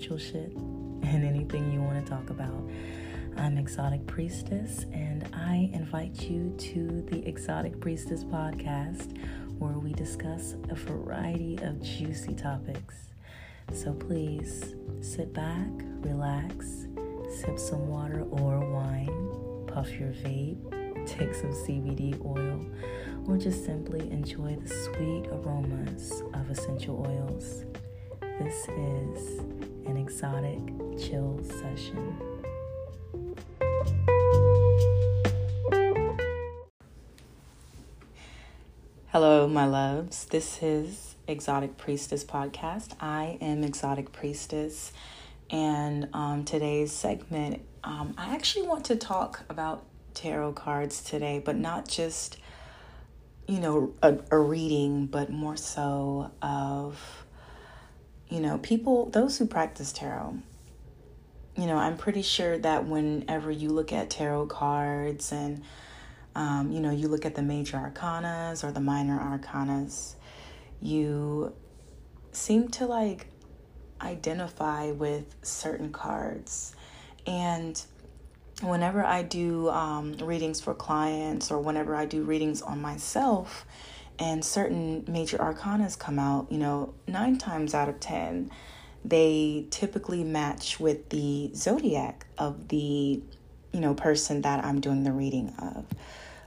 spiritual shit, and anything you want to talk about. I'm Exotic Priestess, and I invite you to the Exotic Priestess podcast where we discuss a variety of juicy topics. So please sit back, relax, sip some water or wine, puff your vape, take some CBD oil, or just simply enjoy the sweet aromas of essential oils. This is an exotic chill session. Hello, my loves. This is Exotic Priestess Podcast. I am Exotic Priestess, and um, today's segment, um, I actually want to talk about tarot cards today, but not just, you know, a, a reading, but more so of, you know, people, those who practice tarot. You know, I'm pretty sure that whenever you look at tarot cards and um, you know, you look at the major arcanas or the minor arcanas, you seem to like identify with certain cards. And whenever I do um, readings for clients or whenever I do readings on myself and certain major arcanas come out, you know, nine times out of ten, they typically match with the zodiac of the you know person that I'm doing the reading of.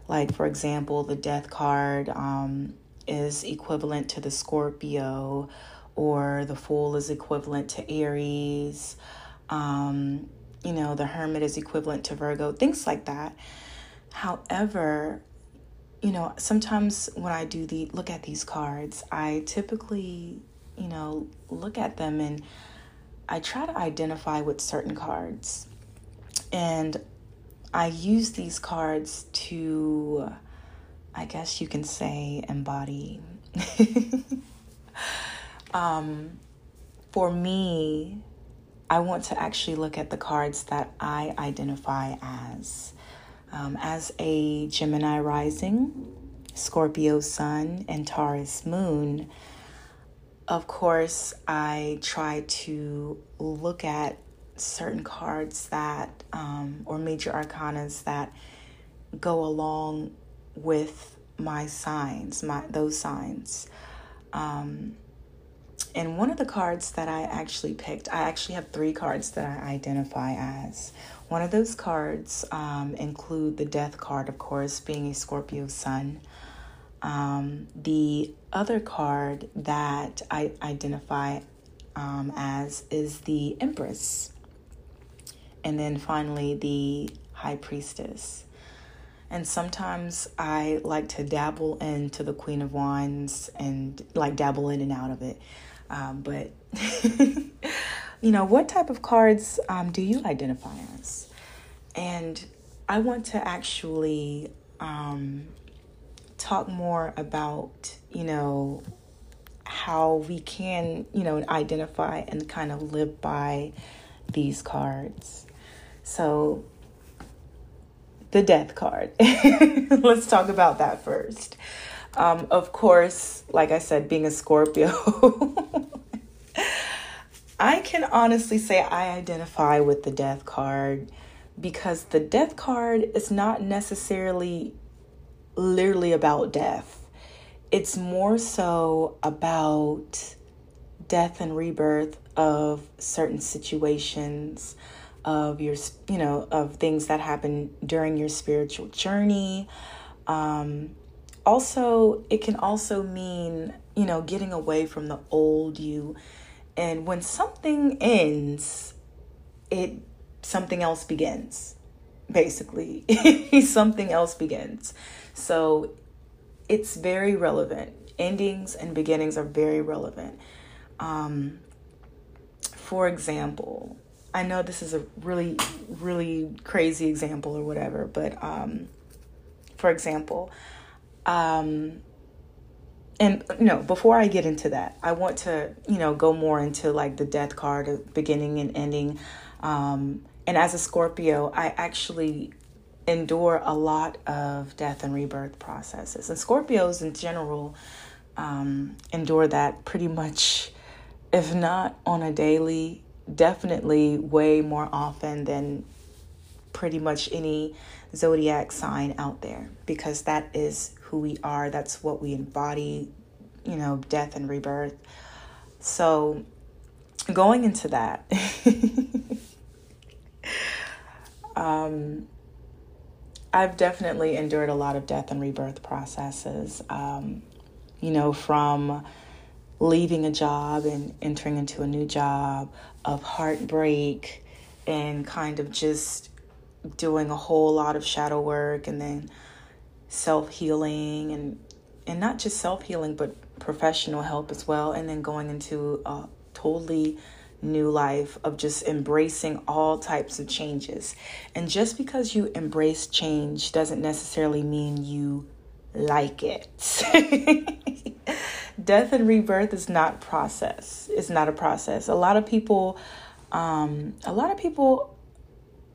Like, for example, the death card um, is equivalent to the Scorpio, or the Fool is equivalent to Aries. Um, you know, the Hermit is equivalent to Virgo, things like that. However, you know, sometimes when I do the look at these cards, I typically, you know, look at them and I try to identify with certain cards. And I use these cards to, I guess you can say, embody. um, for me, I want to actually look at the cards that I identify as. Um, as a Gemini rising, Scorpio sun, and Taurus moon, of course, I try to look at certain cards that, um, or major arcanas that go along with my signs, my those signs. Um, and one of the cards that I actually picked, I actually have three cards that I identify as. One of those cards um, include the Death card, of course, being a Scorpio Sun. Um, the other card that I identify um, as is the Empress and then finally the high priestess. And sometimes I like to dabble into the Queen of Wands and like dabble in and out of it. Um, but, you know, what type of cards um, do you identify as? And I want to actually um, talk more about, you know, how we can, you know, identify and kind of live by these cards. So, the death card. Let's talk about that first. Um, of course, like I said, being a Scorpio, I can honestly say I identify with the death card because the death card is not necessarily literally about death. It's more so about death and rebirth of certain situations, of your, you know, of things that happen during your spiritual journey. Um, also, it can also mean, you know, getting away from the old you. And when something ends, it something else begins. Basically, something else begins. So it's very relevant. Endings and beginnings are very relevant. Um, for example, I know this is a really, really crazy example or whatever, but um, for example, um, and no, before I get into that, I want to, you know, go more into like the death card beginning and ending. Um, and as a Scorpio, I actually endure a lot of death and rebirth processes. And Scorpios in general um, endure that pretty much, if not on a daily, definitely way more often than pretty much any zodiac sign out there because that is who we are. That's what we embody, you know, death and rebirth. So, going into that, um, I've definitely endured a lot of death and rebirth processes. Um, you know, from leaving a job and entering into a new job, of heartbreak, and kind of just doing a whole lot of shadow work and then self healing and and not just self healing but professional help as well and then going into a totally new life of just embracing all types of changes. And just because you embrace change doesn't necessarily mean you like it. Death and rebirth is not process. It's not a process. A lot of people um, a lot of people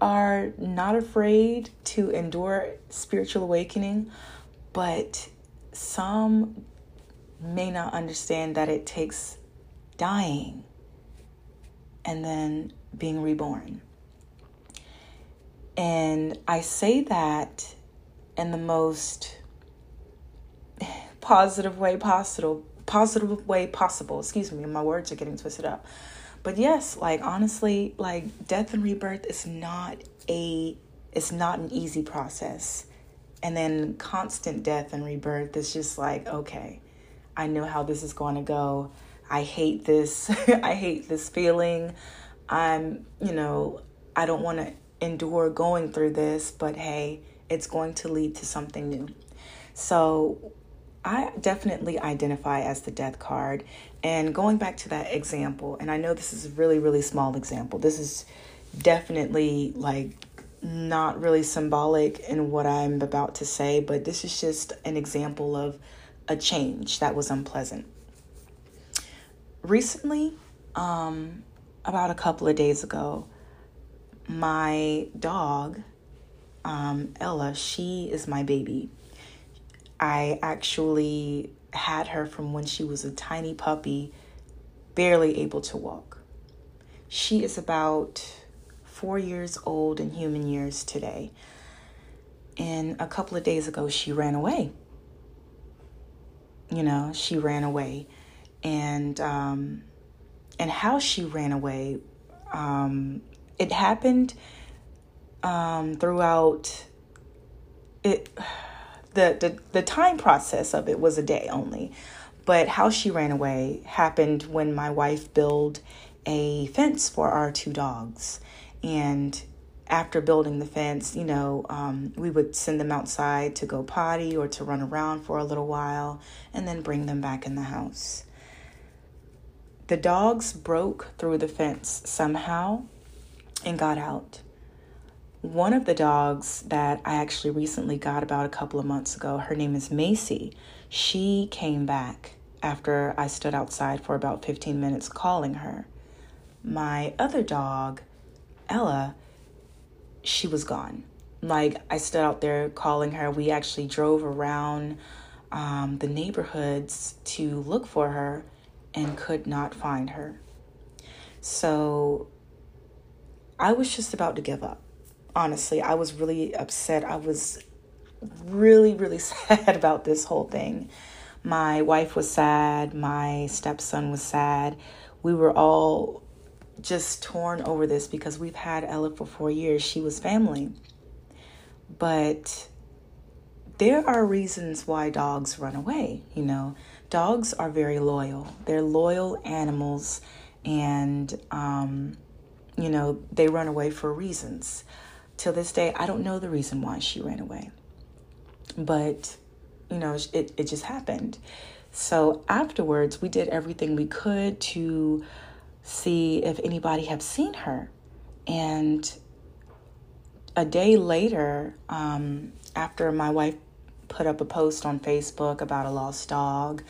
are not afraid to endure spiritual awakening, but some may not understand that it takes dying and then being reborn. And I say that in the most positive way possible, positive way possible. Excuse me, my words are getting twisted up. But yes, like honestly, like death and rebirth is not a it's not an easy process. And then constant death and rebirth is just like, okay, I know how this is going to go. I hate this. I hate this feeling. I'm, you know, I don't want to endure going through this, but hey, it's going to lead to something new. So I definitely identify as the death card. And going back to that example, and I know this is a really, really small example, this is definitely like not really symbolic in what I'm about to say, but this is just an example of a change that was unpleasant recently, um, about a couple of days ago, my dog, um, Ella, she is my baby. I actually had her from when she was a tiny puppy, barely able to walk. She is about four years old in human years today. And a couple of days ago, she ran away. You know, she ran away and um, and how she ran away. Um, it happened um, throughout it. The, the the time process of it was a day only, but how she ran away happened when my wife built a fence for our two dogs, and after building the fence, you know, um, we would send them outside to go potty or to run around for a little while and then bring them back in the house. The dogs broke through the fence somehow and got out. One of the dogs that I actually recently got about a couple of months ago, her name is Macy. She came back after I stood outside for about 15 minutes calling her. My other dog, Ella, she was gone. Like, I stood out there calling her. We actually drove around um, the neighborhoods to look for her and could not find her. So I was just about to give up. Honestly, I was really upset. I was really, really sad about this whole thing. My wife was sad. My stepson was sad. We were all just torn over this because we've had Ella for four years. She was family. But there are reasons why dogs run away, you know dogs are very loyal. They're loyal animals, and um, you know they run away for reasons. Till this day, I don't know the reason why she ran away, but you know it it just happened. So afterwards, we did everything we could to see if anybody had seen her, and a day later, um, after my wife put up a post on Facebook about a lost dog.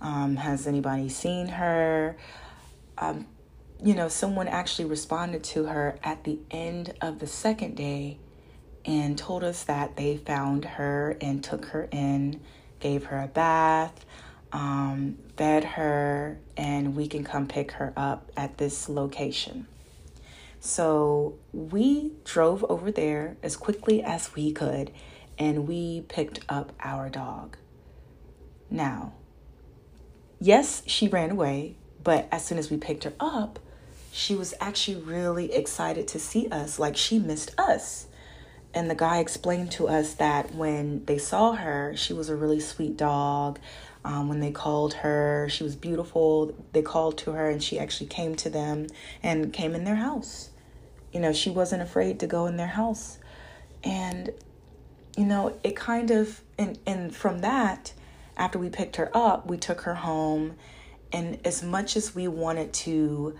Um, has anybody seen her? Um, you know, someone actually responded to her at the end of the second day and told us that they found her and took her in, gave her a bath, um, fed her, and we can come pick her up at this location. So we drove over there as quickly as we could and we picked up our dog. Now, yes, she ran away, but as soon as we picked her up, she was actually really excited to see us, like she missed us. And the guy explained to us that when they saw her, she was a really sweet dog. Um, when they called her, she was beautiful. They called to her and she actually came to them and came in their house. You know, she wasn't afraid to go in their house. And, you know, it kind of, and, and from that, after we picked her up, we took her home. And as much as we wanted to,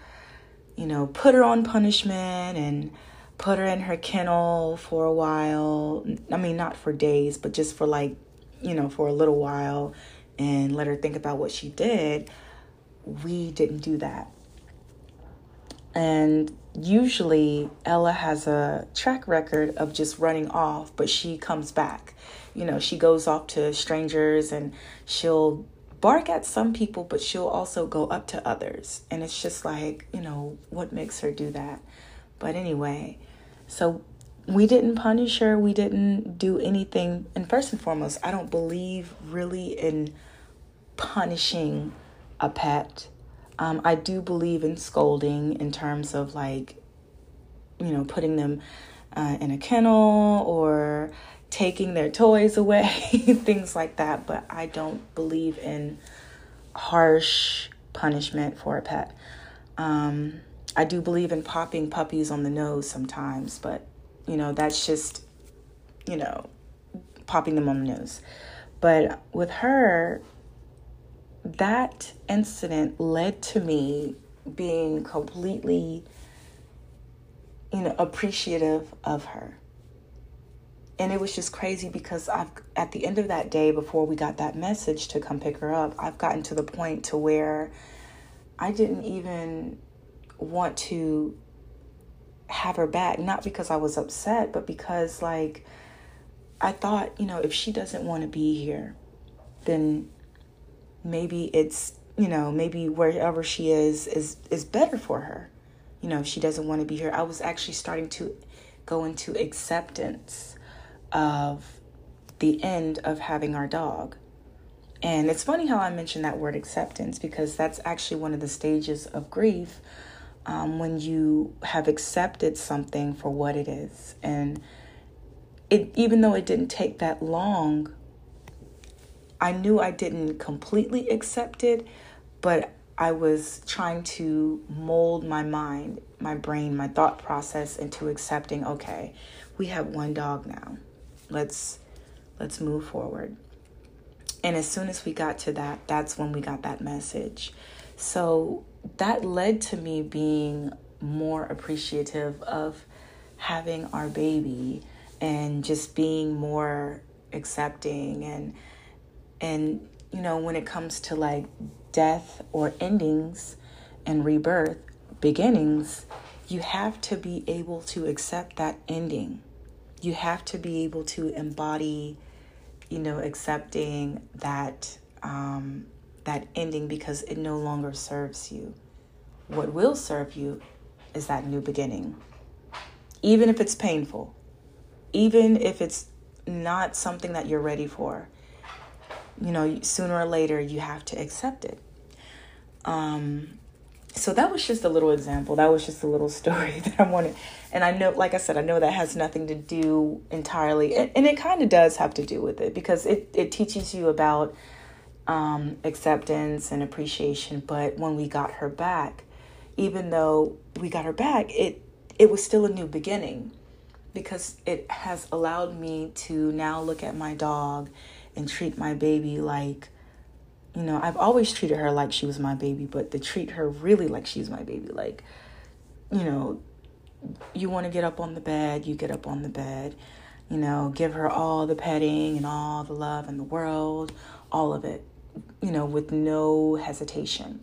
you know, put her on punishment and put her in her kennel for a while, I mean, not for days, but just for like, you know, for a little while and let her think about what she did, we didn't do that. And usually Ella has a track record of just running off, but she comes back. You know, she goes off to strangers and she'll bark at some people, but she'll also go up to others. And it's just like, you know, what makes her do that? But anyway, so we didn't punish her. We didn't do anything. And first and foremost, I don't believe really in punishing a pet um, I do believe in scolding in terms of like, you know, putting them uh, in a kennel or taking their toys away, things like that. But I don't believe in harsh punishment for a pet. Um, I do believe in popping puppies on the nose sometimes, but you know, that's just, you know, popping them on the nose. But with her, that incident led to me being completely you know appreciative of her and it was just crazy because I've at the end of that day before we got that message to come pick her up I've gotten to the point to where I didn't even want to have her back not because I was upset but because like I thought you know if she doesn't want to be here then maybe it's you know maybe wherever she is is is better for her. You know if she doesn't want to be here. I was actually starting to go into acceptance of the end of having our dog and it's funny how i mentioned that word acceptance because that's actually one of the stages of grief um, when you have accepted something for what it is and it even though it didn't take that long I knew I didn't completely accept it, but I was trying to mold my mind, my brain, my thought process into accepting, okay, we have one dog now. Let's let's move forward. And as soon as we got to that, that's when we got that message. So that led to me being more appreciative of having our baby and just being more accepting and and, you know, when it comes to like death or endings and rebirth, beginnings, you have to be able to accept that ending. You have to be able to embody, you know, accepting that um, that ending because it no longer serves you. What will serve you is that new beginning, even if it's painful, even if it's not something that you're ready for you know, sooner or later you have to accept it. Um, so that was just a little example. That was just a little story that I wanted. And I know, like I said, I know that has nothing to do entirely, and, and it kind of does have to do with it because it, it teaches you about um, acceptance and appreciation. But when we got her back, even though we got her back, it it was still a new beginning because it has allowed me to now look at my dog and treat my baby like you know, I've always treated her like she was my baby, but to treat her really like she's my baby, like, you know, you want to get up on the bed, you get up on the bed, you know, give her all the petting and all the love in the world, all of it, you know, with no hesitation.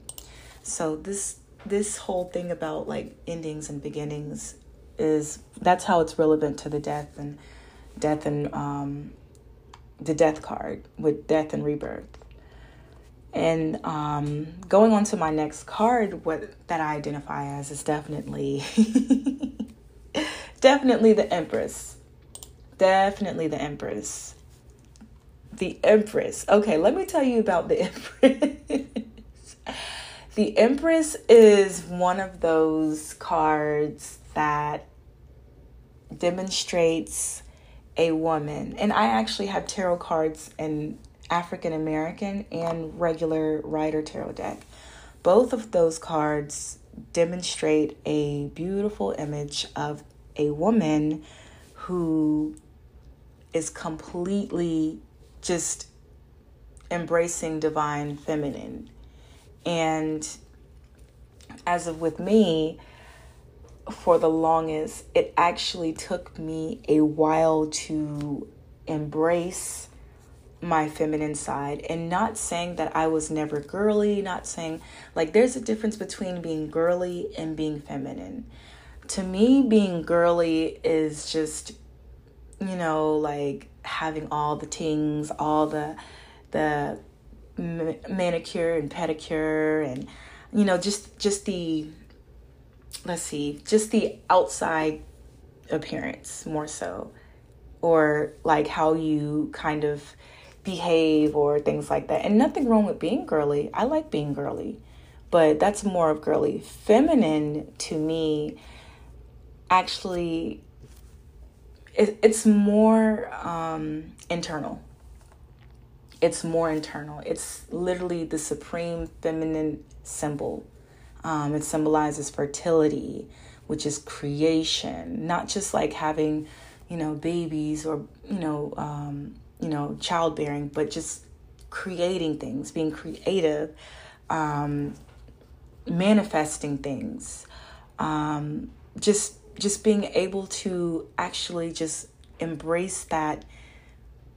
So this this whole thing about like endings and beginnings is that's how it's relevant to the death and death and um, the death card with death and rebirth. And um, going on to my next card, what that I identify as is definitely, definitely the Empress. Definitely the Empress. The Empress. Okay, let me tell you about the Empress. the Empress is one of those cards that demonstrates a woman. And I actually have tarot cards in African American and regular Rider Tarot deck. Both of those cards demonstrate a beautiful image of a woman who is completely just embracing divine feminine. And as of with me, for the longest, it actually took me a while to embrace my feminine side and not saying that I was never girly, not saying like there's a difference between being girly and being feminine. To me, being girly is just, you know, like having all the tings, all the the manicure and pedicure and you know just just the let's see, just the outside appearance more so, or like how you kind of behave or things like that. And nothing wrong with being girly. I like being girly, but that's more of girly. Feminine to me actually it, it's more um, internal. It's more internal. It's literally the supreme feminine symbol um, it symbolizes fertility, which is creation, not just like having, you know, babies or you know, um, you know, childbearing, but just creating things, being creative, um, manifesting things, um, just just being able to actually just embrace that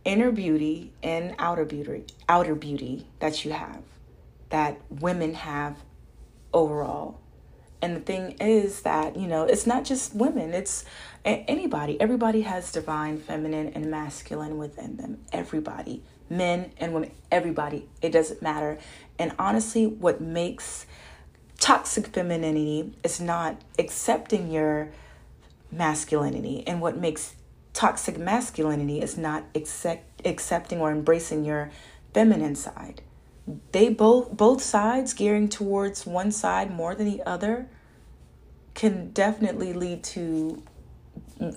inner beauty and outer beauty, outer beauty that you have, that women have overall. And the thing is that, you know, it's not just women, it's anybody. Everybody has divine feminine and masculine within them. Everybody, men and women, everybody. It doesn't matter. And honestly, what makes toxic femininity is not accepting your masculinity. And what makes toxic masculinity is not accept, accepting or embracing your feminine side they both both sides gearing towards one side more than the other can definitely lead to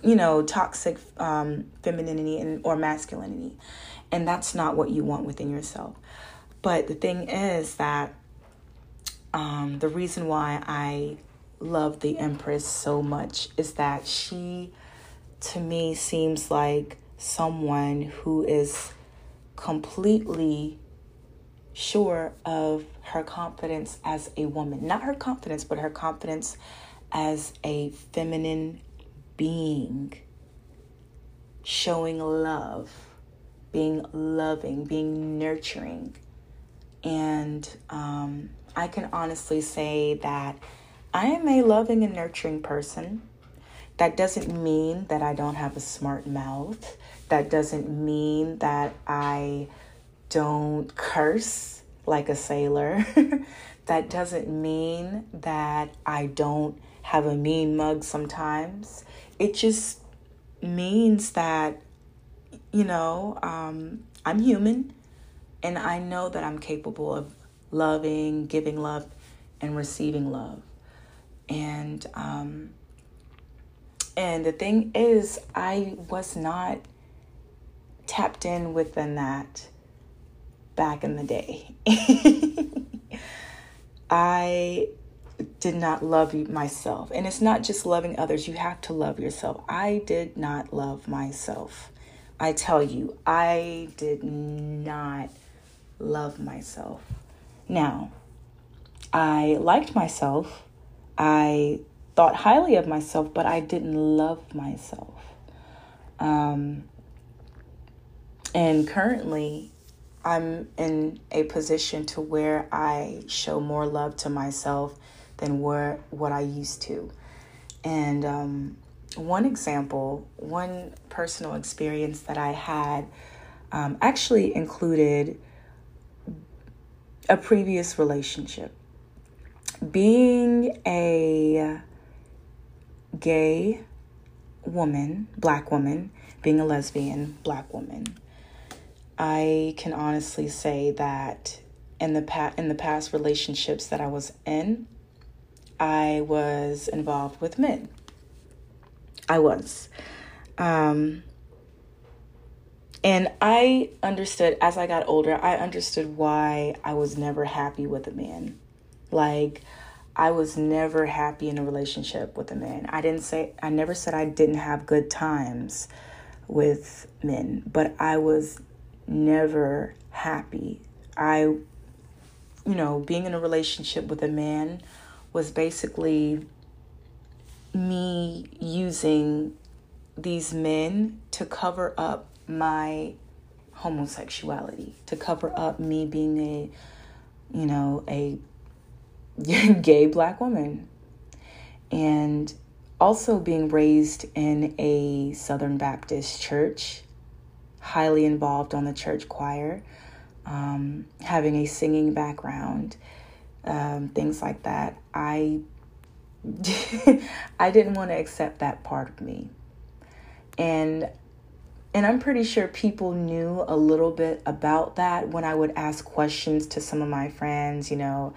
you know toxic um, femininity and or masculinity. And that's not what you want within yourself. But the thing is that um, the reason why i love the empress so much is that she to me seems like someone who is completely sure of her confidence as a woman. Not her confidence, but her confidence as a feminine being. Showing love, being loving, being nurturing. And um, I can honestly say that I am a loving and nurturing person. That doesn't mean that I don't have a smart mouth. That doesn't mean that I don't curse like a sailor. that doesn't mean that I don't have a mean mug sometimes. It just means that, you know, um, I'm human and I know that I'm capable of loving, giving love, and receiving love. And, um, and the thing is, I was not tapped in within that back in the day. I did not love myself. And it's not just loving others, you have to love yourself. I did not love myself. I tell you, I did not love myself. Now, I liked myself. I thought highly of myself, but I didn't love myself. Um, and currently, I'm in a position to where I show more love to myself than where what I used to. And um, one example, one personal experience that I had um, actually included a previous relationship. Being a gay woman, black woman, being a lesbian, black woman, I can honestly say that in the pa- in the past relationships that I was in, I was involved with men. I was. Um, and I understood as I got older, I understood why I was never happy with a man. Like, I was never happy in a relationship with a man. I didn't say, I never said I didn't have good times with men, but I was never happy. I, you know, being in a relationship with a man was basically me using these men to cover up my homosexuality, to cover up me being a, you know, a gay black woman. And also being raised in a Southern Baptist church, highly involved on the church choir, um, having a singing background, um, things like that. I I didn't want to accept that part of me. And and I'm pretty sure people knew a little bit about that when I would ask questions to some of my friends, you know,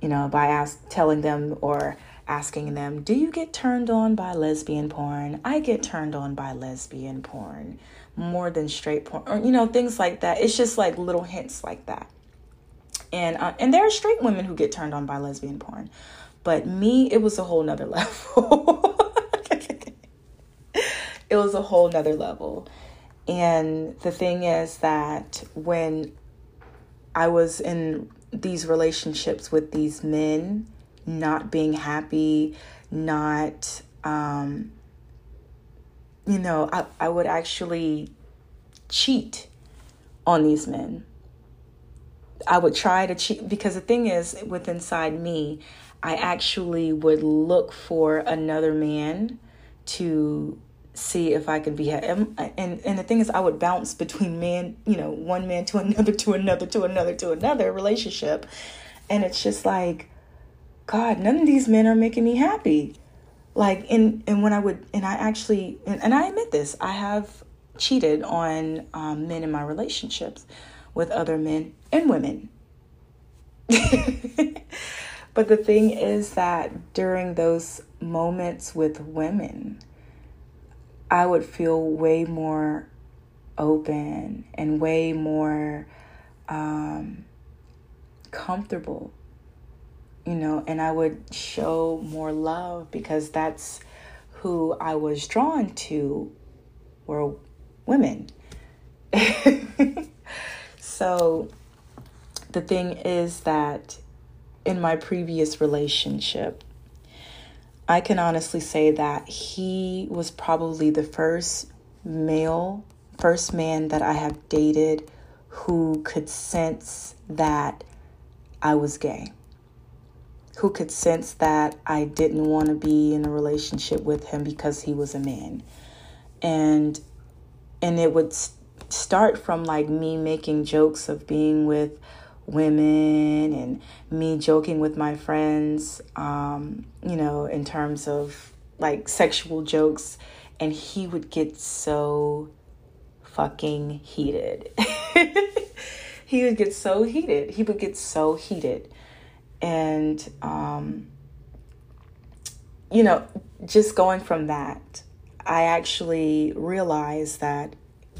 you know, by ask, telling them or asking them, "Do you get turned on by lesbian porn?" I get turned on by lesbian porn more than straight porn, or you know, things like that. It's just like little hints like that. And uh, and there are straight women who get turned on by lesbian porn, but me, it was a whole nother level. it was a whole nother level. And the thing is that when I was in these relationships with these men, not being happy, not, um, you know, I, I would actually cheat on these men. I would try to cheat because the thing is, with inside me, I actually would look for another man to see if I could be and and the thing is I would bounce between man, you know, one man to another to another to another to another relationship. And it's just like god, none of these men are making me happy. Like and and when I would and I actually and, and I admit this, I have cheated on um, men in my relationships with other men and women. but the thing is that during those moments with women, I would feel way more open and way more um, comfortable, you know, and I would show more love because that's who I was drawn to were women. so the thing is that in my previous relationship, I can honestly say that he was probably the first male, first man that I have dated who could sense that I was gay. Who could sense that I didn't want to be in a relationship with him because he was a man. And and it would start from like me making jokes of being with women and me joking with my friends, um, you know, in terms of like sexual jokes. And he would get so fucking heated. he would get so heated. He would get so heated. And, um, you know, just going from that, I actually realized that,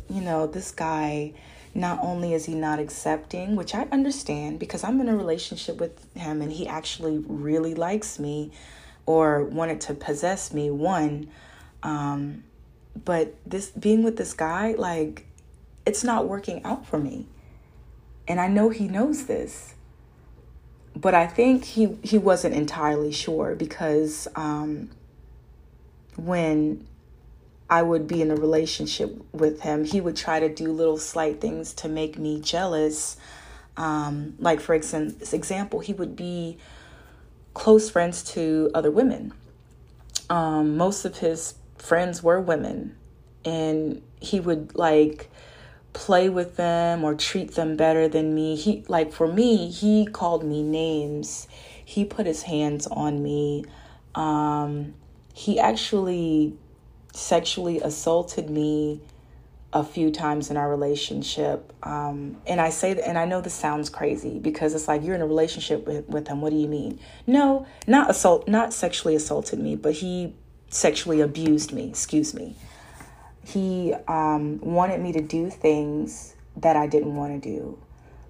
you know, this guy not only is he not accepting, which I understand because I'm in a relationship with him and he actually really likes me or wanted to possess me, one. Um, but this being with this guy, like, it's not working out for me. And I know he knows this. But I think he, he wasn't entirely sure because um, when I would be in a relationship with him, he would try to do little slight things to make me jealous. Um, like, for example, he would be close friends to other women. Um, most of his friends were women, and he would like play with them or treat them better than me. He like for me, he called me names. He put his hands on me. Um, he actually sexually assaulted me a few times in our relationship. Um, and I say that, and I know this sounds crazy because it's like you're in a relationship with, with him. What do you mean? No, not assault, not sexually assaulted me, but he sexually abused me. Excuse me. He um, wanted me to do things that I didn't want to do.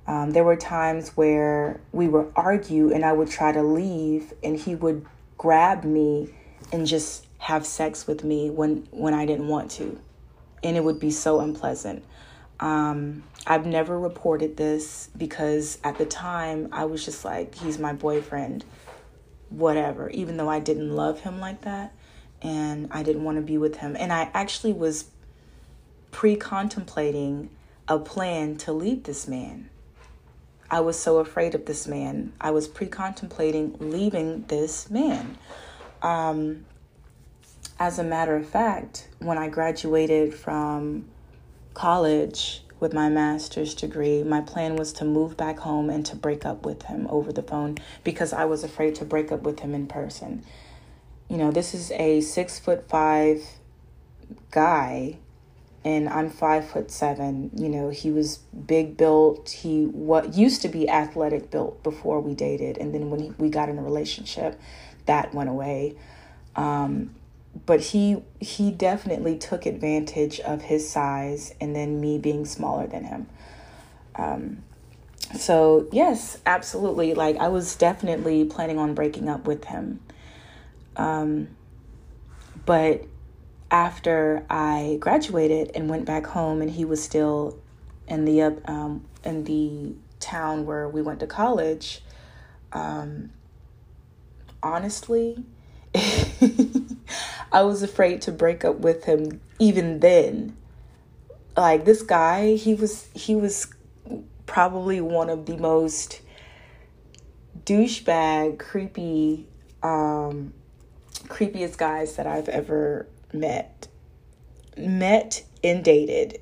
Um, there were times where we would argue and I would try to leave, and he would grab me and just have sex with me when when I didn't want to and it would be so unpleasant. Um, I've never reported this because at the time I was just like, he's my boyfriend, whatever, even though I didn't love him like that and I didn't want to be with him. And I actually was pre contemplating a plan to leave this man. I was so afraid of this man. I was pre contemplating leaving this man. Um, as a matter of fact, when I graduated from college with my master's degree, my plan was to move back home and to break up with him over the phone because I was afraid to break up with him in person. You know, this is a six foot five guy and I'm five foot seven. You know, he was big built. He what used to be athletic built before we dated, and then when he, we got in a relationship, that went away. Um, but he he definitely took advantage of his size and then me being smaller than him um, so yes absolutely like i was definitely planning on breaking up with him um, but after i graduated and went back home and he was still in the um, in the town where we went to college um, honestly I was afraid to break up with him even then. Like this guy, he was he was probably one of the most douchebag, creepy, um, creepiest guys that I've ever met. Met and dated.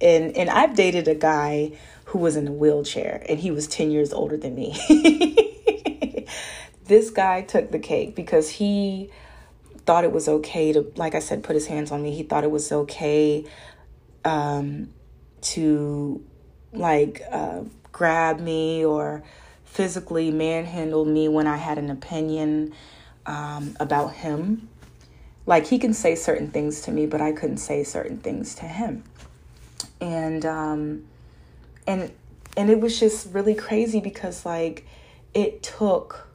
And and I've dated a guy who was in a wheelchair and he was 10 years older than me. this guy took the cake because he thought it was okay to, like I said, put his hands on me. He thought it was okay um, to, like, uh, grab me or physically manhandle me when I had an opinion um, about him. Like, he can say certain things to me, but I couldn't say certain things to him. And, um, and, and it was just really crazy because, like, it took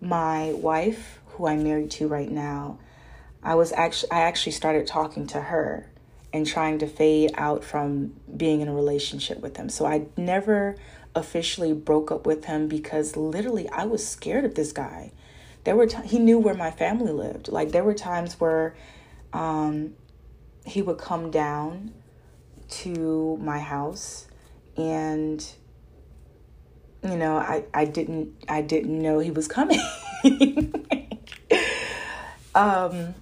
my wife who I'm married to right now, I was actually I actually started talking to her and trying to fade out from being in a relationship with him. So I never officially broke up with him because literally I was scared of this guy. There were t- he knew where my family lived. Like there were times where um, he would come down to my house and you know I, I didn't I didn't know he was coming. um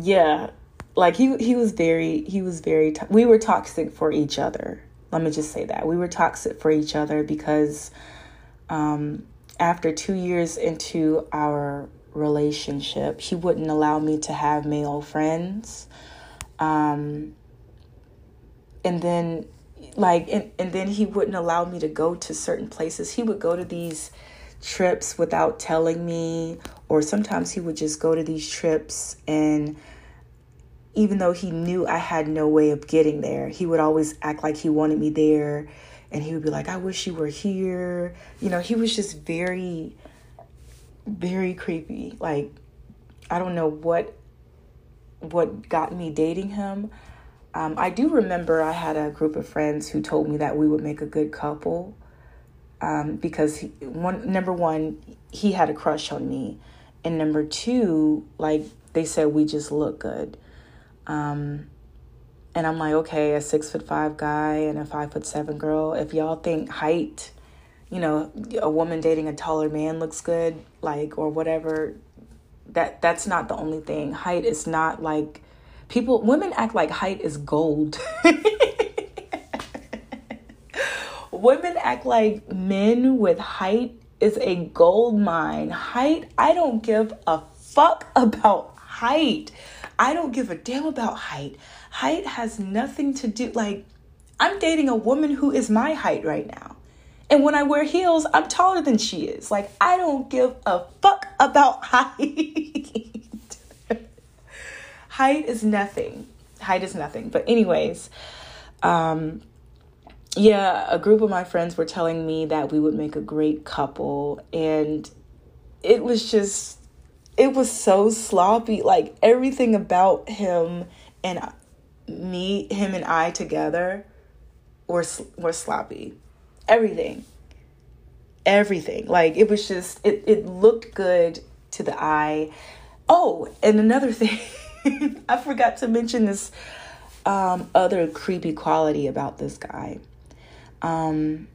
yeah like he he was very he was very to- we were toxic for each other let me just say that we were toxic for each other because um after 2 years into our relationship he wouldn't allow me to have male friends um and then like and, and then he wouldn't allow me to go to certain places he would go to these trips without telling me, or sometimes he would just go to these trips and even though he knew I had no way of getting there, he would always act like he wanted me there. And he would be like, I wish you were here. You know, he was just very, very creepy. Like, I don't know what what got me dating him. Um, I do remember I had a group of friends who told me that we would make a good couple um, because he, one number one he had a crush on me, and number two, like they said, we just look good. Um, and I'm like, okay, a six foot five guy and a five foot seven girl. If y'all think height you know, a woman dating a taller man looks good, like, or whatever. That that's not the only thing. Height is not like people women act like height is gold. women act like men with height is a gold mine. Height, I don't give a fuck about height. I don't give a damn about height. Height has nothing to do like I'm dating a woman who is my height right now. And when I wear heels, I'm taller than she is. Like, I don't give a fuck about height. height is nothing. Height is nothing. But, anyways, um, yeah, a group of my friends were telling me that we would make a great couple. And it was just, it was so sloppy. Like, everything about him and me, him and I together were, were sloppy. Everything. Everything. Like it was just it, it looked good to the eye. Oh and another thing i forgot to mention this um, other creepy quality about this guy. Um,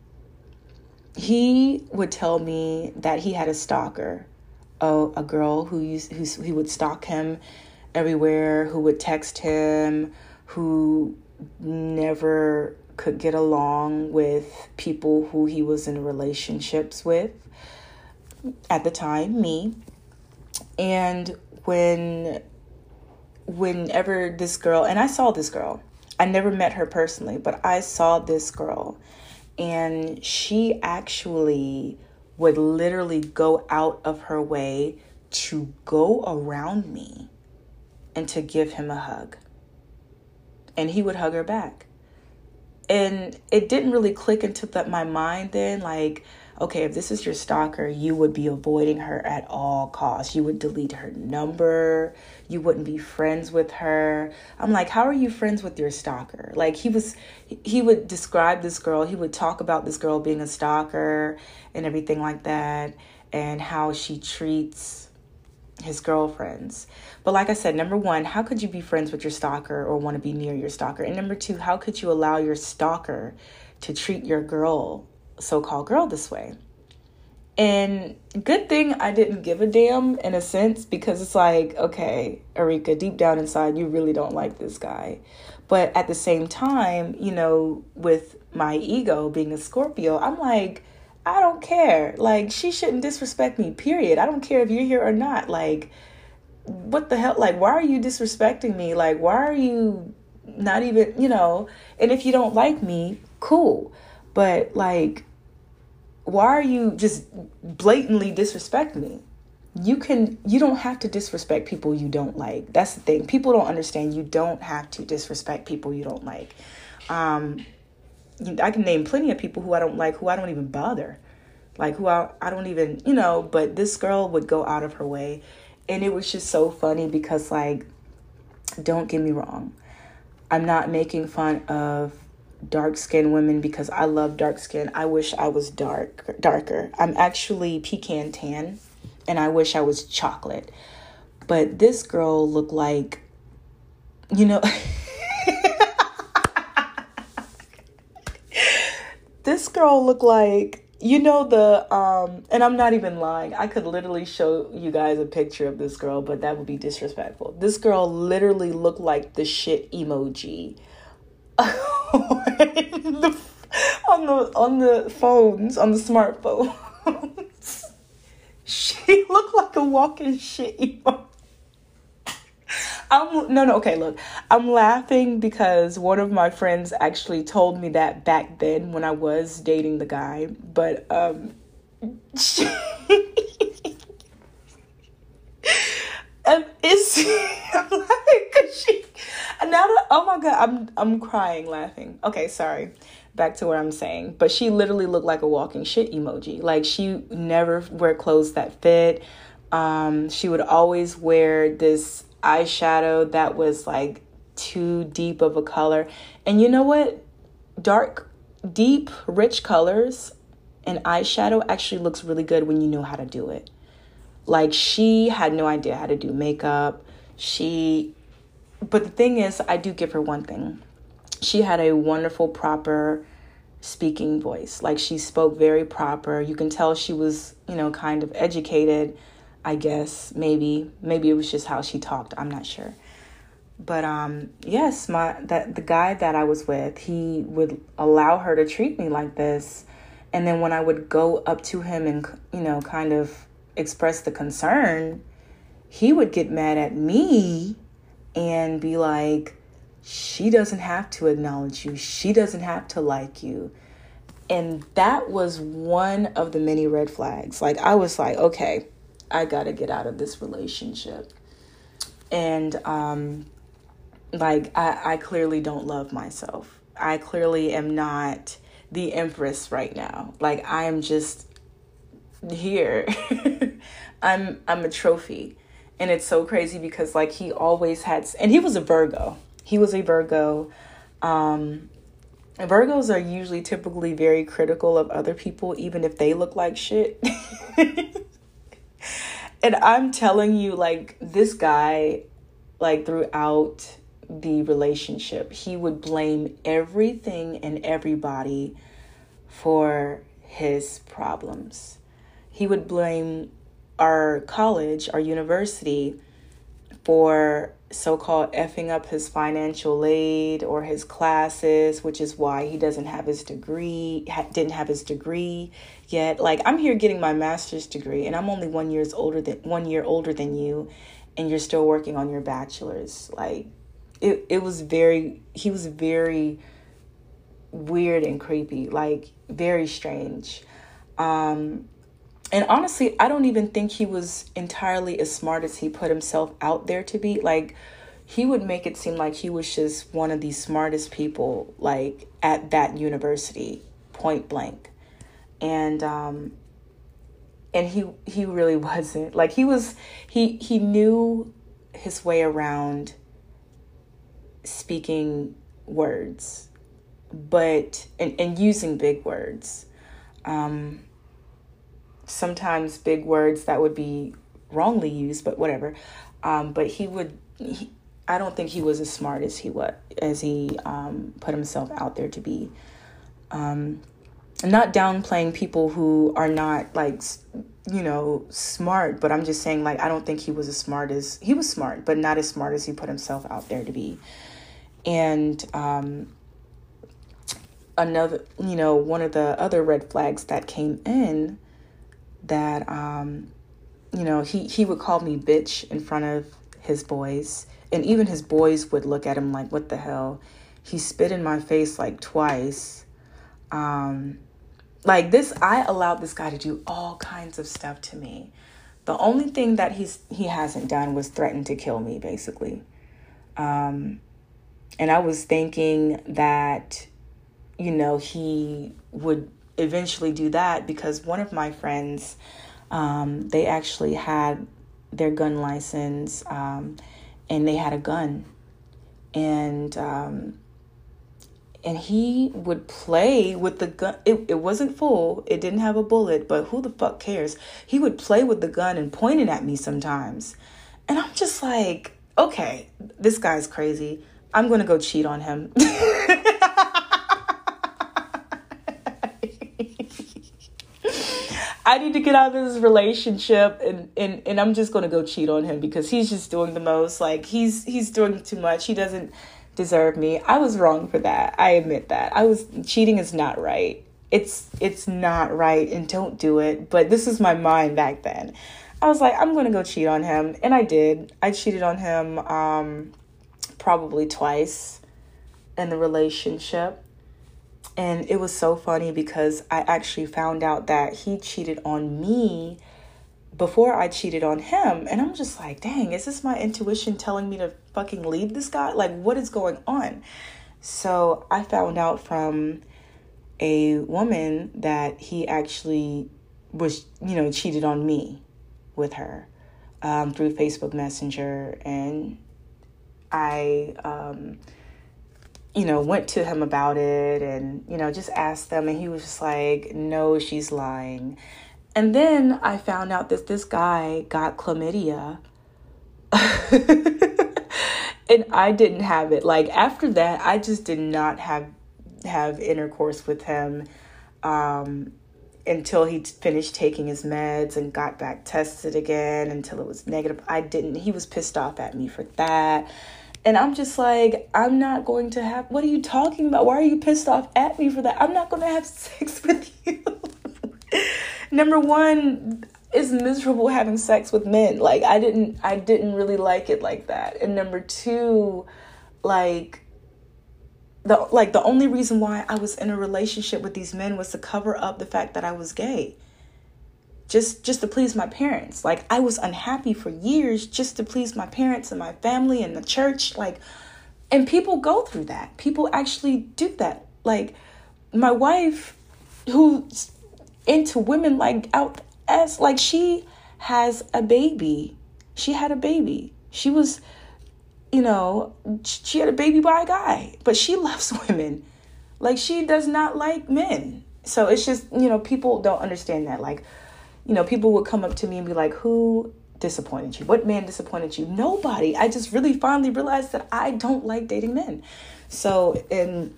he would tell me that he had a stalker oh a girl who used who he would stalk him everywhere who would text him who never could get along with people who he was in relationships with at the time me. And when whenever this girl and I saw this girl. I never met her personally but I saw this girl. And she actually would literally go out of her way to go around me and to give him a hug and he would hug her back. And it didn't really click into the, my mind then like okay if this is your stalker you would be avoiding her at all costs. You would delete her number. You wouldn't be friends with her. I'm like how are you friends with your stalker? Like he was he would describe this girl. He would talk about this girl being a stalker and everything like that and how she treats his girlfriends. But like I said, number one, how could you be friends with your stalker or want to be near your stalker? And number two, how could you allow your stalker to treat your girl, so called girl, this way? And good thing I didn't give a damn in a sense because it's like, okay, Erika, deep down inside, you really don't like this guy. But at the same time, you know, with my ego being a Scorpio, I'm like, I don't care. Like, she shouldn't disrespect me, period. I don't care if you're here or not. Like, what the hell? Like, why are you disrespecting me? Like, why are you not even, you know? And if you don't like me, cool. But, like, why are you just blatantly disrespecting me? You can, you don't have to disrespect people you don't like. That's the thing. People don't understand you don't have to disrespect people you don't like. Um, I can name plenty of people who I don't like, who I don't even bother, like who I, I don't even, you know, but this girl would go out of her way. And it was just so funny because, like, don't get me wrong, I'm not making fun of dark skinned women because I love dark skin. I wish I was dark darker. I'm actually pecan tan and I wish I was chocolate. But this girl looked like you know this girl looked like you know the um and I'm not even lying. I could literally show you guys a picture of this girl, but that would be disrespectful. This girl literally looked like the shit emoji. on the on the phones, on the smartphones. she looked like a walking shit emoji. I'm no no okay look. I'm laughing because one of my friends actually told me that back then when I was dating the guy but um she, um, it's I'm she now that oh my god I'm I'm crying laughing. Okay sorry. Back to what I'm saying. But she literally looked like a walking shit emoji. Like she never wear clothes that fit. Um she would always wear this eyeshadow that was like too deep of a color. And you know what? Dark, deep, rich colors and eyeshadow actually looks really good when you know how to do it. Like she had no idea how to do makeup. She but the thing is, I do give her one thing. She had a wonderful proper speaking voice. Like she spoke very proper. You can tell she was, you know, kind of educated, I guess, maybe. Maybe it was just how she talked. I'm not sure. But um yes, my that the guy that I was with, he would allow her to treat me like this. And then when I would go up to him and you know, kind of express the concern, he would get mad at me and be like, she doesn't have to acknowledge you. She doesn't have to like you. And that was one of the many red flags. Like, I was like, okay, I got to get out of this relationship. And, um, like, I, I clearly don't love myself. I clearly am not the empress right now. Like, I am just here. I'm I'm a trophy. And it's so crazy because like he always had and he was a Virgo. He was a Virgo. Um, Virgos are usually typically very critical of other people, even if they look like shit. and I'm telling you, like, this guy, like, throughout the relationship, he would blame everything and everybody for his problems. He would blame our college, our university, for so called effing up his financial aid or his classes, which is why he doesn't have his degree, ha- didn't have his degree yet. Like I'm here getting my master's degree and I'm only 1 years older than 1 year older than you and you're still working on your bachelor's. Like it it was very he was very weird and creepy, like very strange. Um and honestly, I don't even think he was entirely as smart as he put himself out there to be. Like, he would make it seem like he was just one of the smartest people, like, at that university, point blank. And, um, and he he really wasn't like he was he he knew his way around speaking words but and, and using big words um sometimes big words that would be wrongly used, but whatever. Um, but he would. He, I don't think he was as smart as he was as he um, put himself out there to be. Um, not downplaying people who are not like you know smart, but I'm just saying like I don't think he was as smart as he was smart, but not as smart as he put himself out there to be. And um, another, you know, one of the other red flags that came in that um, you know he he would call me bitch in front of his boys and even his boys would look at him like what the hell? He spit in my face like twice. Um, like this i allowed this guy to do all kinds of stuff to me. The only thing that he's he hasn't done was threaten to kill me basically. Um, and i was thinking that you know he would eventually do that because one of my friends, um, they actually had their gun license um, and they had a gun. And um, and he would play with the gun. It, it wasn't full, it didn't have a bullet, but who the fuck cares? He would play with the gun and point it at me sometimes. And I'm just like, okay, this guy's crazy. I'm gonna go cheat on him. I need to get out of this relationship and, and, and I'm just gonna go cheat on him because he's just doing the most. Like he's he's doing too much. He doesn't deserve me. I was wrong for that. I admit that. I was cheating is not right. It's it's not right and don't do it. But this is my mind back then. I was like, I'm gonna go cheat on him. And I did. I cheated on him um probably twice in the relationship. And it was so funny because I actually found out that he cheated on me before I cheated on him. And I'm just like, dang, is this my intuition telling me to fucking leave this guy? Like, what is going on? So I found out from a woman that he actually was, you know, cheated on me with her um, through Facebook Messenger. And I, um, you know, went to him about it and, you know, just asked them. And he was just like, no, she's lying. And then I found out that this guy got chlamydia. and I didn't have it. Like, after that, I just did not have have intercourse with him um, until he finished taking his meds and got back tested again until it was negative. I didn't. He was pissed off at me for that. And I'm just like, I'm not going to have, what are you talking about? Why are you pissed off at me for that? I'm not going to have sex with you. Number one, it's miserable having sex with men. Like, I didn't, I didn't really like it like that. And number two, like, the like the only reason why I was in a relationship with these men was to cover up the fact that I was gay just just to please my parents. Like i was unhappy for years just to please my parents and my family and the church. Like and people go through that. People actually do that. Like my wife who's into women like out as like she has a baby. She had a baby. She was you know she had a baby by a guy but she loves women. Like she does not like men. So it's just you know people don't understand that. Like you know, people would come up to me and be like, Who disappointed you? What man disappointed you? Nobody. I just really finally realized that I don't like dating men. So, in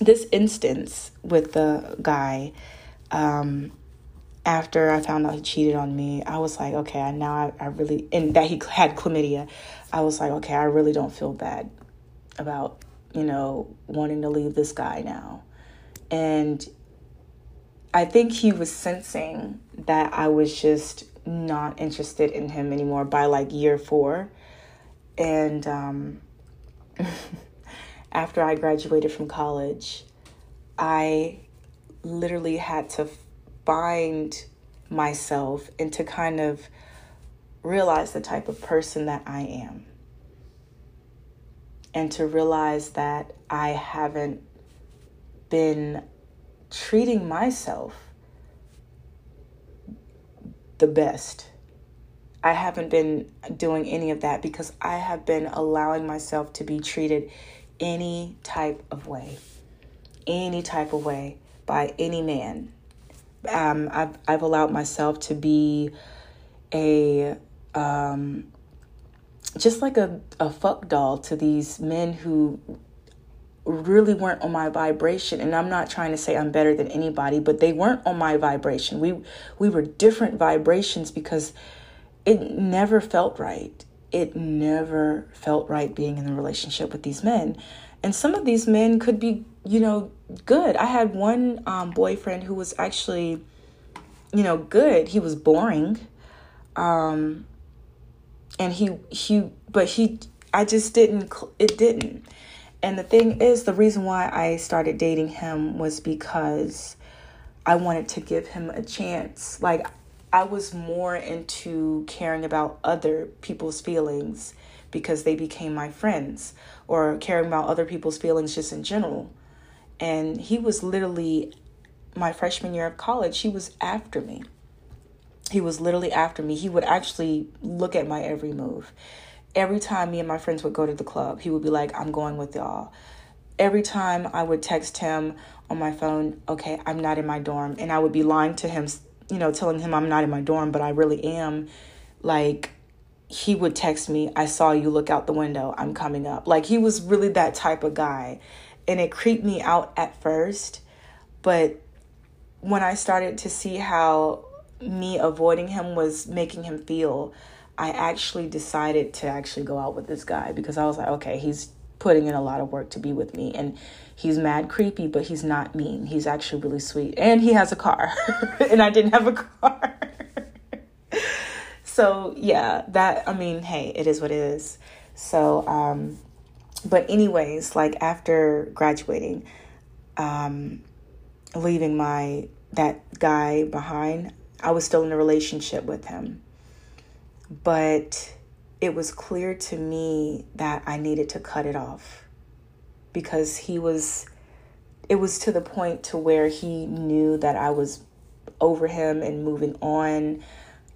this instance with the guy, um, after I found out he cheated on me, I was like, okay, now I, I really, and that he had chlamydia, I was like, okay, I really don't feel bad about, you know, wanting to leave this guy now. And I think he was sensing that I was just not interested in him anymore by like year four. And um, after I graduated from college, I literally had to find myself and to kind of realize the type of person that I am. And to realize that I haven't been treating myself the best. I haven't been doing any of that because I have been allowing myself to be treated any type of way, any type of way by any man. Um, I've I've allowed myself to be a um, just like a, a fuck doll to these men who really weren't on my vibration and I'm not trying to say I'm better than anybody but they weren't on my vibration. We we were different vibrations because it never felt right. It never felt right being in a relationship with these men. And some of these men could be you know good. I had one um, boyfriend who was actually you know good. He was boring. Um and he he but he I just didn't it didn't and the thing is, the reason why I started dating him was because I wanted to give him a chance. Like, I was more into caring about other people's feelings because they became my friends, or caring about other people's feelings just in general. And he was literally my freshman year of college, he was after me. He was literally after me. He would actually look at my every move every time me and my friends would go to the club, he would be like, I'm going with y'all. Every time I would text him on my phone, okay, I'm not in my dorm. And I would be lying to him, you know, telling him I'm not in my dorm, but I really am. Like, he would text me, I saw you look out the window, I'm coming up. Like, he was really that type of guy. And it creeped me out at first. But when I started to see how me avoiding him was making him feel I actually decided to actually go out with this guy because I was like, okay, he's putting in a lot of work to be with me and he's mad creepy, but he's not mean. He's actually really sweet. And he has a car. and I didn't have a car. so, yeah, that I mean, hey, it is what it is. So, um but anyways, like after graduating, um leaving my that guy behind, I was still in a relationship with him but it was clear to me that I needed to cut it off because he was it was to the point to where he knew that I was over him and moving on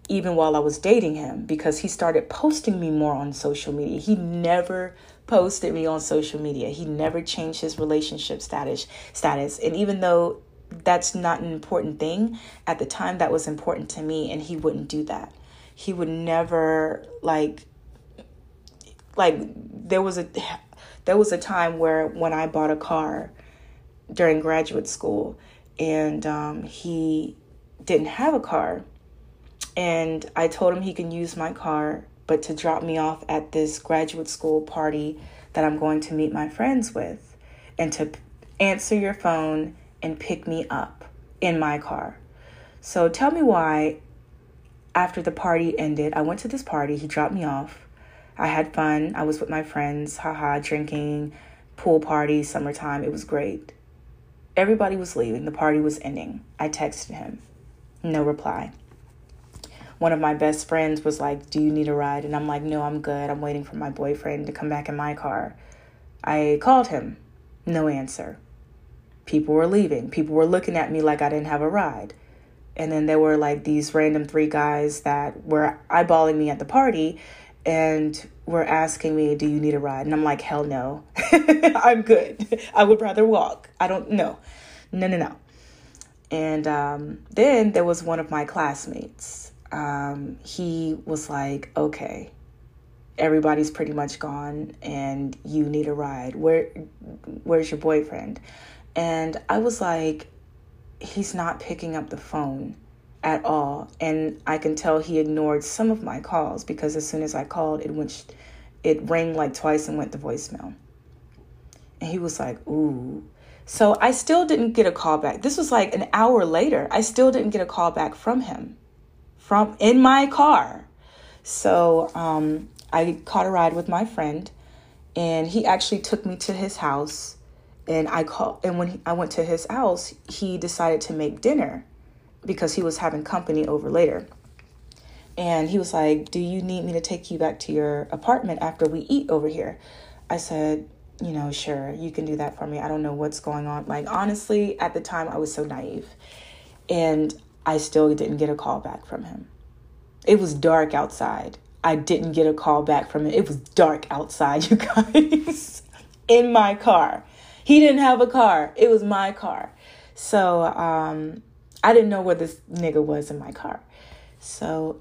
even while I was dating him because he started posting me more on social media. He never posted me on social media. He never changed his relationship status status. And even though that's not an important thing, at the time that was important to me and he wouldn't do that he would never like like there was a there was a time where when I bought a car during graduate school, and um, he didn't have a car. And I told him he can use my car, but to drop me off at this graduate school party that I'm going to meet my friends with, and to answer your phone and pick me up in my car. So tell me why, after the party ended, I went to this party, he dropped me off. I had fun. I was with my friends, haha, drinking, pool party, summertime. It was great. Everybody was leaving. The party was ending. I texted him. No reply. One of my best friends was like, Do you need a ride? And I'm like, No, I'm good. I'm waiting for my boyfriend to come back in my car. I called him. No answer. People were leaving. People were looking at me like I didn't have a ride. And then there were like these random three guys that were eyeballing me at the party and were asking me, Do you need a ride? And I'm like, Hell no. I'm good. I would rather walk. I don't know. No, no, no. And um, then there was one of my classmates. Um, he was like, Okay, everybody's pretty much gone and you need a ride. Where where's your boyfriend? And I was like, he's not picking up the phone at all. And i can tell he ignored some of my calls because as soon as i called it went it rang like twice and went to voicemail. And he was like ooh. So i still didn't get a call back. This was like an hour later. I still didn't get a call back from him from in my car. So um, i caught a ride with my friend and he actually took me to his house and i called and when he, i went to his house he decided to make dinner because he was having company over later. And he was like, Do you need me to take you back to your apartment after we eat over here? I said, You know, sure, you can do that for me. I don't know what's going on. Like, honestly, at the time, I was so naive. And I still didn't get a call back from him. It was dark outside. I didn't get a call back from him. It was dark outside, you guys, in my car. He didn't have a car, it was my car. So, um, I didn't know where this nigga was in my car. So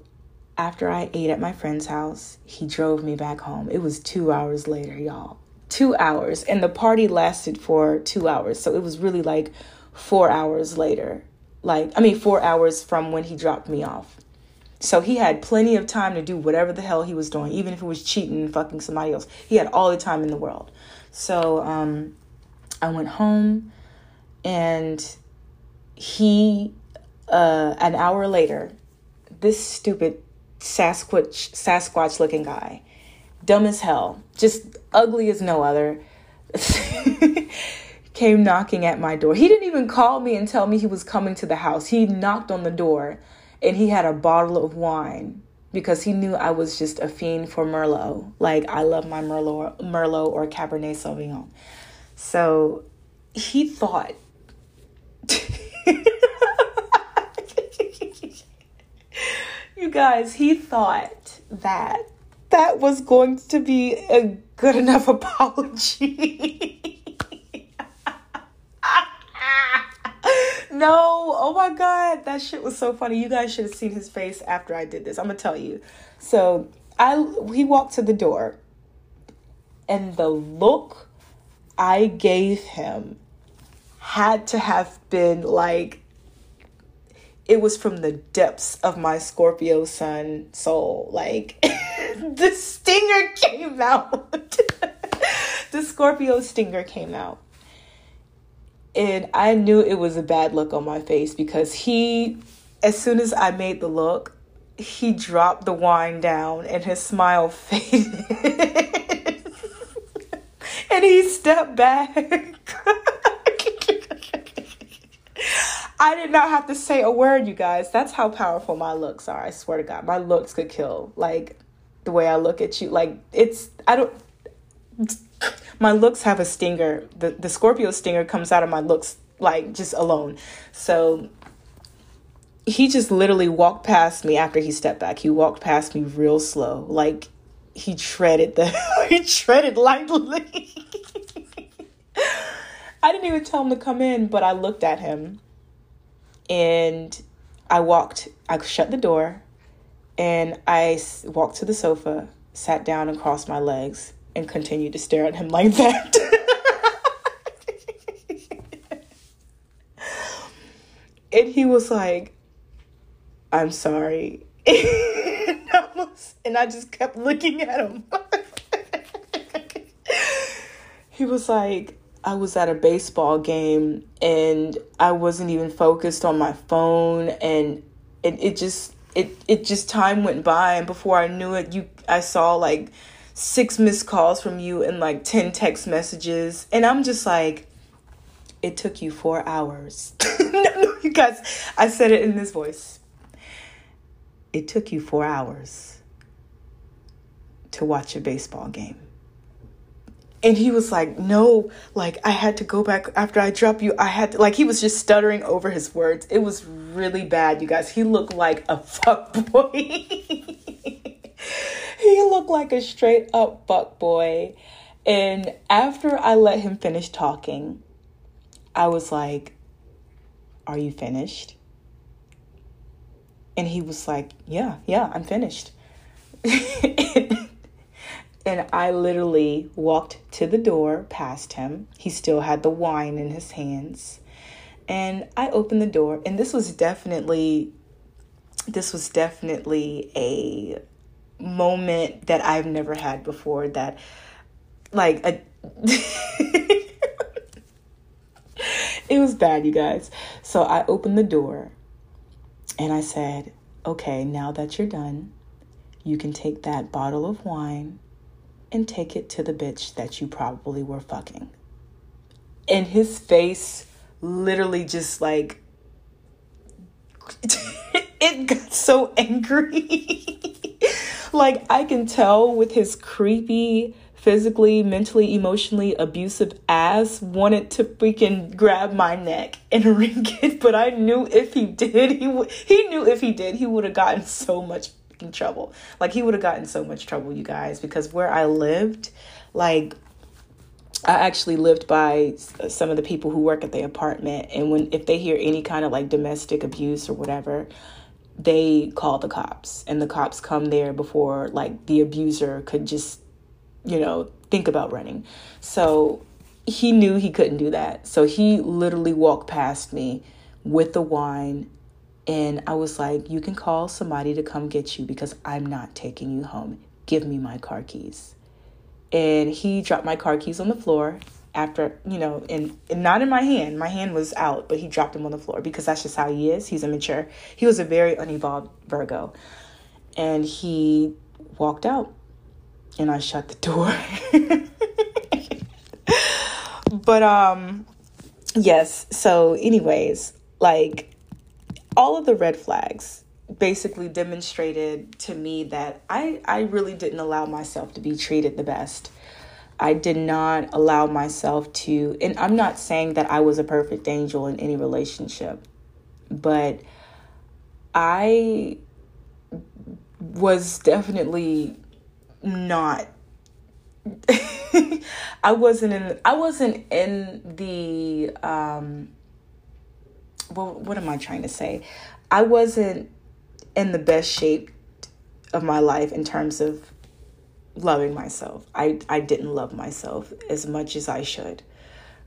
after I ate at my friend's house, he drove me back home. It was two hours later, y'all. Two hours. And the party lasted for two hours. So it was really like four hours later. Like, I mean, four hours from when he dropped me off. So he had plenty of time to do whatever the hell he was doing, even if it was cheating and fucking somebody else. He had all the time in the world. So um, I went home and he uh, an hour later this stupid sasquatch sasquatch looking guy dumb as hell just ugly as no other came knocking at my door he didn't even call me and tell me he was coming to the house he knocked on the door and he had a bottle of wine because he knew I was just a fiend for Merlot. Like I love my Merlot, Merlot or Cabernet Sauvignon. So he thought you guys, he thought that that was going to be a good enough apology. no, oh my god, that shit was so funny. You guys should have seen his face after I did this. I'm gonna tell you. So I he walked to the door, and the look I gave him had to have been like it was from the depths of my Scorpio sun soul. Like the stinger came out. the Scorpio stinger came out. And I knew it was a bad look on my face because he, as soon as I made the look, he dropped the wine down and his smile faded. And he stepped back. I did not have to say a word, you guys. That's how powerful my looks are. I swear to God, my looks could kill. Like the way I look at you, like it's I don't. My looks have a stinger. The the Scorpio stinger comes out of my looks like just alone. So he just literally walked past me after he stepped back. He walked past me real slow, like he treaded the he treaded lightly. I didn't even tell him to come in, but I looked at him and I walked, I shut the door and I walked to the sofa, sat down and crossed my legs and continued to stare at him like that. And he was like, I'm sorry. And I just kept looking at him. he was like, I was at a baseball game and I wasn't even focused on my phone and it, it just it it just time went by and before I knew it you I saw like six missed calls from you and like 10 text messages and I'm just like it took you 4 hours. no, no, you guys, I said it in this voice. It took you 4 hours to watch a baseball game. And he was like, No, like I had to go back after I dropped you. I had to, like, he was just stuttering over his words. It was really bad, you guys. He looked like a fuck boy. he looked like a straight up fuck boy. And after I let him finish talking, I was like, Are you finished? And he was like, Yeah, yeah, I'm finished. And I literally walked to the door past him. He still had the wine in his hands. And I opened the door, and this was definitely this was definitely a moment that I've never had before that like a it was bad, you guys. So I opened the door and I said, Okay, now that you're done, you can take that bottle of wine and take it to the bitch that you probably were fucking. And his face literally just like it got so angry. like I can tell with his creepy physically, mentally, emotionally abusive ass wanted to freaking grab my neck and wring it, but I knew if he did, he he knew if he did, he would have gotten so much fucking trouble. Like he would have gotten so much trouble, you guys, because where I lived, like I actually lived by some of the people who work at the apartment and when if they hear any kind of like domestic abuse or whatever, they call the cops and the cops come there before like the abuser could just you know, think about running. So he knew he couldn't do that. So he literally walked past me with the wine and I was like, You can call somebody to come get you because I'm not taking you home. Give me my car keys. And he dropped my car keys on the floor after, you know, and, and not in my hand. My hand was out, but he dropped them on the floor because that's just how he is. He's immature. He was a very unevolved Virgo. And he walked out and I shut the door. but um yes, so anyways, like all of the red flags basically demonstrated to me that I, I really didn't allow myself to be treated the best. I did not allow myself to, and I'm not saying that I was a perfect angel in any relationship, but I was definitely not. I wasn't in. I wasn't in the um, well, what am I trying to say? I wasn't in the best shape of my life in terms of loving myself. I, I didn't love myself as much as I should.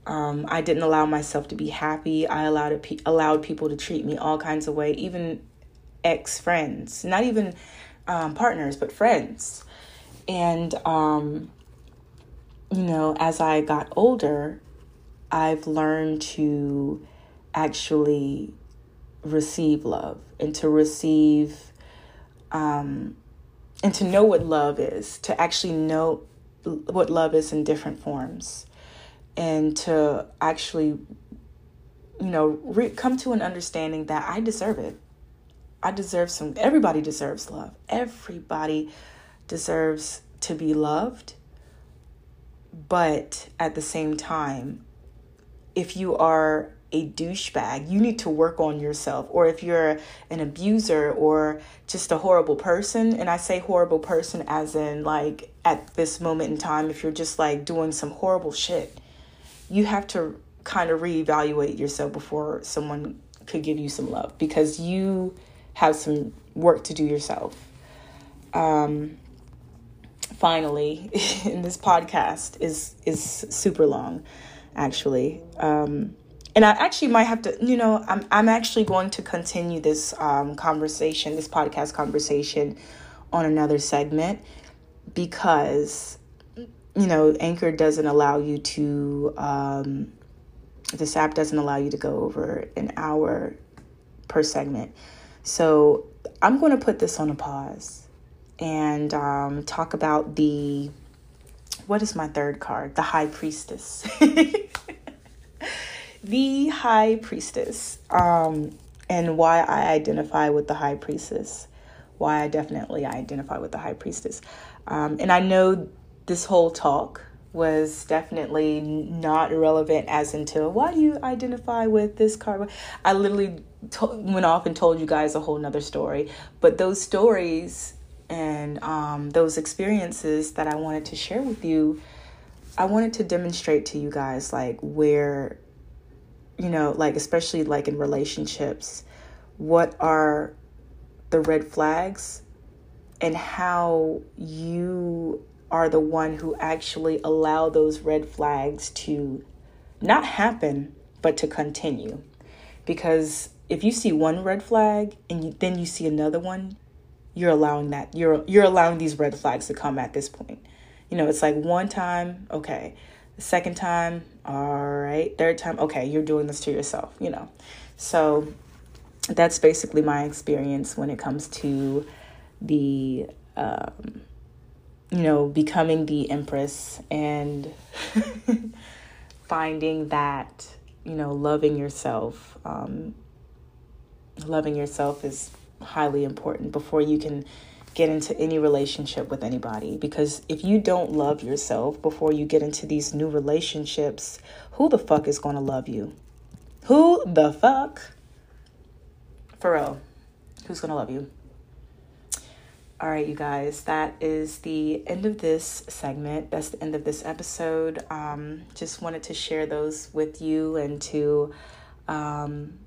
Um, I didn't allow myself to be happy. I allowed it, allowed people to treat me all kinds of way, even ex friends, not even um, partners, but friends. And um, you know, as I got older, I've learned to actually receive love and to receive um, and to know what love is, to actually know what love is in different forms, and to actually, you know, re- come to an understanding that I deserve it. I deserve some, everybody deserves love. Everybody deserves to be loved. But at the same time, if you are a douchebag, you need to work on yourself. Or if you're an abuser or just a horrible person, and I say horrible person as in like at this moment in time, if you're just like doing some horrible shit, you have to kind of reevaluate yourself before someone could give you some love because you have some work to do yourself. Um, finally, in this podcast is is super long, actually. Um, and I actually might have to, you know, I'm I'm actually going to continue this um, conversation, this podcast conversation, on another segment because you know Anchor doesn't allow you to. Um, this app doesn't allow you to go over an hour per segment. So I'm going to put this on a pause and um, talk about the what is my third card? The High Priestess. the High Priestess, um, and why I identify with the High Priestess. Why I definitely identify with the High Priestess. Um, and I know this whole talk was definitely not relevant as until why do you identify with this card i literally to- went off and told you guys a whole nother story but those stories and um, those experiences that i wanted to share with you i wanted to demonstrate to you guys like where you know like especially like in relationships what are the red flags and how you are the one who actually allow those red flags to not happen, but to continue. Because if you see one red flag and you, then you see another one, you're allowing that you're you're allowing these red flags to come at this point. You know, it's like one time, okay. Second time, all right. Third time, okay, you're doing this to yourself, you know. So that's basically my experience when it comes to the um, you know, becoming the empress and finding that, you know, loving yourself, um, loving yourself is highly important before you can get into any relationship with anybody. Because if you don't love yourself before you get into these new relationships, who the fuck is going to love you? Who the fuck? For real, who's going to love you? All right, you guys, that is the end of this segment. That's the end of this episode. Um, just wanted to share those with you and to, um,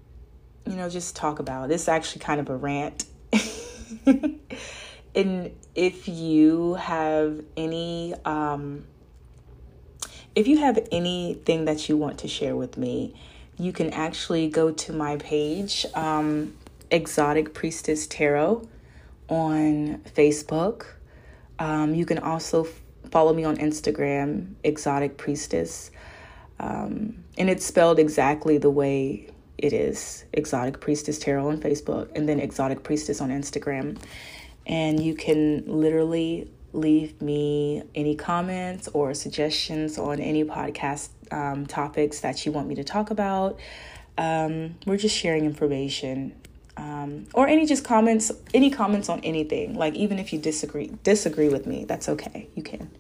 you know, just talk about. This is actually kind of a rant. and if you have any, um, if you have anything that you want to share with me, you can actually go to my page, um, Exotic Priestess Tarot on Facebook. Um, you can also follow me on Instagram, Exotic Priestess. Um, and it's spelled exactly the way it is Exotic Priestess Tarot on Facebook, and then Exotic Priestess on Instagram. And you can literally leave me any comments or suggestions on any podcast um, topics that you want me to talk about. Um, we're just sharing information um, or any just comments any comments on anything. Like even if you disagree disagree with me that's okay. You can.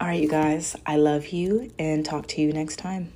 All right you guys i love you and talk to you next time